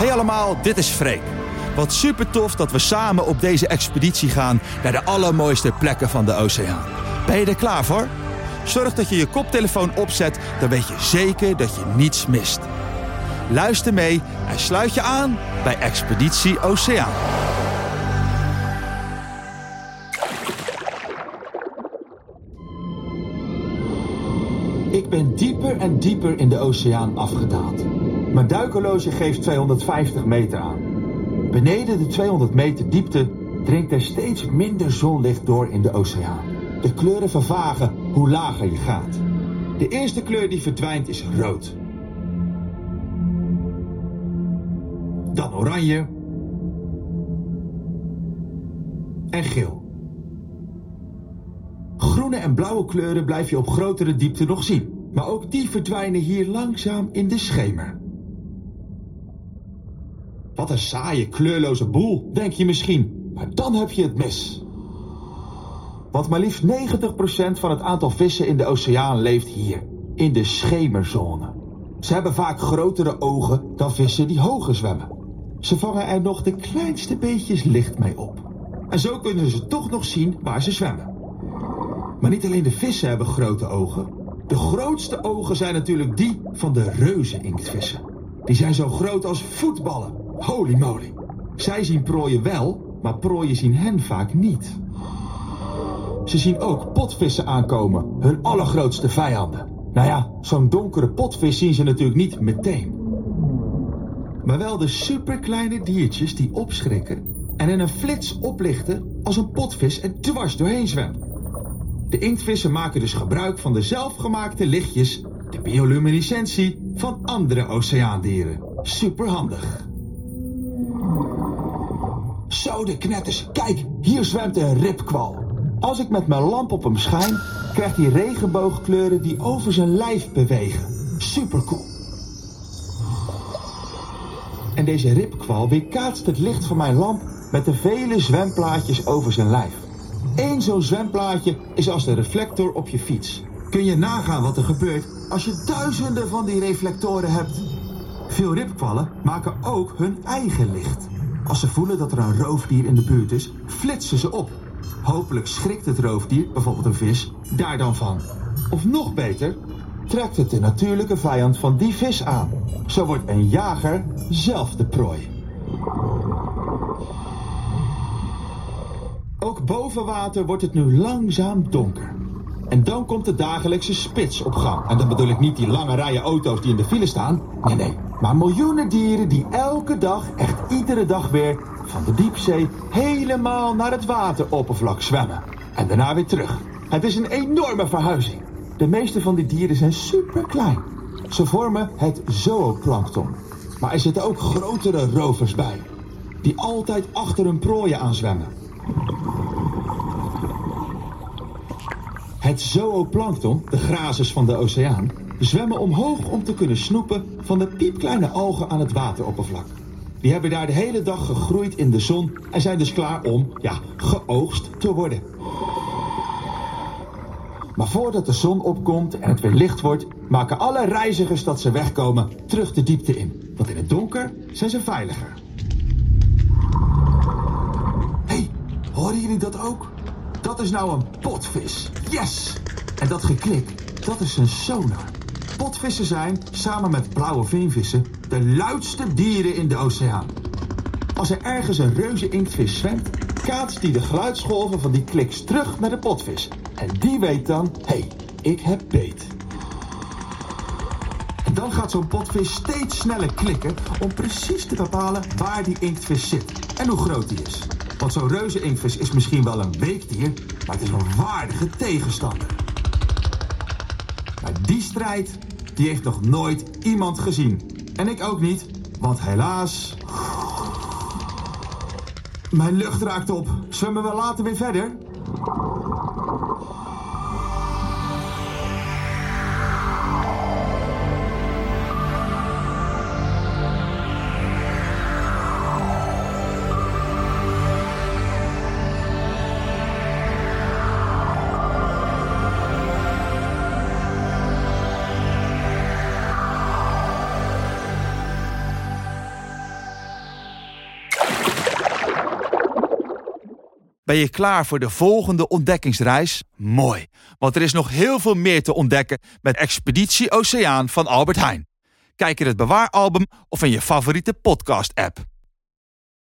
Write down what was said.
Hey allemaal, dit is Freek. Wat super tof dat we samen op deze expeditie gaan naar de allermooiste plekken van de oceaan. Ben je er klaar voor? Zorg dat je je koptelefoon opzet, dan weet je zeker dat je niets mist. Luister mee en sluit je aan bij Expeditie Oceaan. Ik ben dieper en dieper in de oceaan afgedaald. Mijn duikhorloge geeft 250 meter aan. Beneden de 200 meter diepte dringt er steeds minder zonlicht door in de oceaan. De kleuren vervagen hoe lager je gaat. De eerste kleur die verdwijnt is rood. Dan oranje. En geel. Groene en blauwe kleuren blijf je op grotere diepte nog zien. Maar ook die verdwijnen hier langzaam in de schemer. Wat een saaie, kleurloze boel, denk je misschien. Maar dan heb je het mis. Want maar liefst 90% van het aantal vissen in de oceaan leeft hier, in de schemerzone. Ze hebben vaak grotere ogen dan vissen die hoger zwemmen. Ze vangen er nog de kleinste beetjes licht mee op. En zo kunnen ze toch nog zien waar ze zwemmen. Maar niet alleen de vissen hebben grote ogen. De grootste ogen zijn natuurlijk die van de reuzeninktvissen. Die zijn zo groot als voetballen. Holy moly. Zij zien prooien wel, maar prooien zien hen vaak niet. Ze zien ook potvissen aankomen, hun allergrootste vijanden. Nou ja, zo'n donkere potvis zien ze natuurlijk niet meteen. Maar wel de superkleine diertjes die opschrikken en in een flits oplichten als een potvis er dwars doorheen zwemt. De inktvissen maken dus gebruik van de zelfgemaakte lichtjes, de bioluminescentie van andere oceaandieren. Superhandig. Zo de knetters, kijk, hier zwemt een ripkwal. Als ik met mijn lamp op hem schijn, krijgt hij regenboogkleuren die over zijn lijf bewegen. Supercool. En deze ripkwal weerkaatst het licht van mijn lamp met de vele zwemplaatjes over zijn lijf. Eén zo'n zwemplaatje is als de reflector op je fiets. Kun je nagaan wat er gebeurt als je duizenden van die reflectoren hebt? Veel ripkwallen maken ook hun eigen licht. Als ze voelen dat er een roofdier in de buurt is, flitsen ze op. Hopelijk schrikt het roofdier, bijvoorbeeld een vis, daar dan van. Of nog beter, trekt het de natuurlijke vijand van die vis aan. Zo wordt een jager zelf de prooi. Ook boven water wordt het nu langzaam donker. En dan komt de dagelijkse spits op gang. En dan bedoel ik niet die lange rijen auto's die in de file staan. Nee, nee. Maar miljoenen dieren die elke dag, echt iedere dag weer, van de diepzee helemaal naar het wateroppervlak zwemmen. En daarna weer terug. Het is een enorme verhuizing. De meeste van die dieren zijn super klein. Ze vormen het zooplankton. Maar er zitten ook grotere rovers bij. Die altijd achter hun prooien aanzwemmen. Het zooplankton, de grazers van de oceaan, zwemmen omhoog om te kunnen snoepen van de piepkleine algen aan het wateroppervlak. Die hebben daar de hele dag gegroeid in de zon en zijn dus klaar om, ja, geoogst te worden. Maar voordat de zon opkomt en het weer licht wordt, maken alle reizigers dat ze wegkomen terug de diepte in. Want in het donker zijn ze veiliger. Hé, hey, horen jullie dat ook? Dat is nou een potvis. Yes! En dat geklik, dat is een sonar. Potvissen zijn, samen met blauwe veenvissen, de luidste dieren in de oceaan. Als er ergens een reuze inktvis zwemt, kaatst die de geluidsgolven van die kliks terug naar de potvis. En die weet dan, hé, hey, ik heb beet. Dan gaat zo'n potvis steeds sneller klikken om precies te bepalen waar die inktvis zit en hoe groot die is. Want zo'n reuze inktvis is misschien wel een weekdier, maar het is een waardige tegenstander. Maar die strijd, die heeft nog nooit iemand gezien. En ik ook niet, want helaas... Mijn lucht raakt op. Zwemmen we later weer verder? Ben je klaar voor de volgende ontdekkingsreis? Mooi, want er is nog heel veel meer te ontdekken met Expeditie Oceaan van Albert Heijn. Kijk in het Bewaaralbum of in je favoriete podcast-app.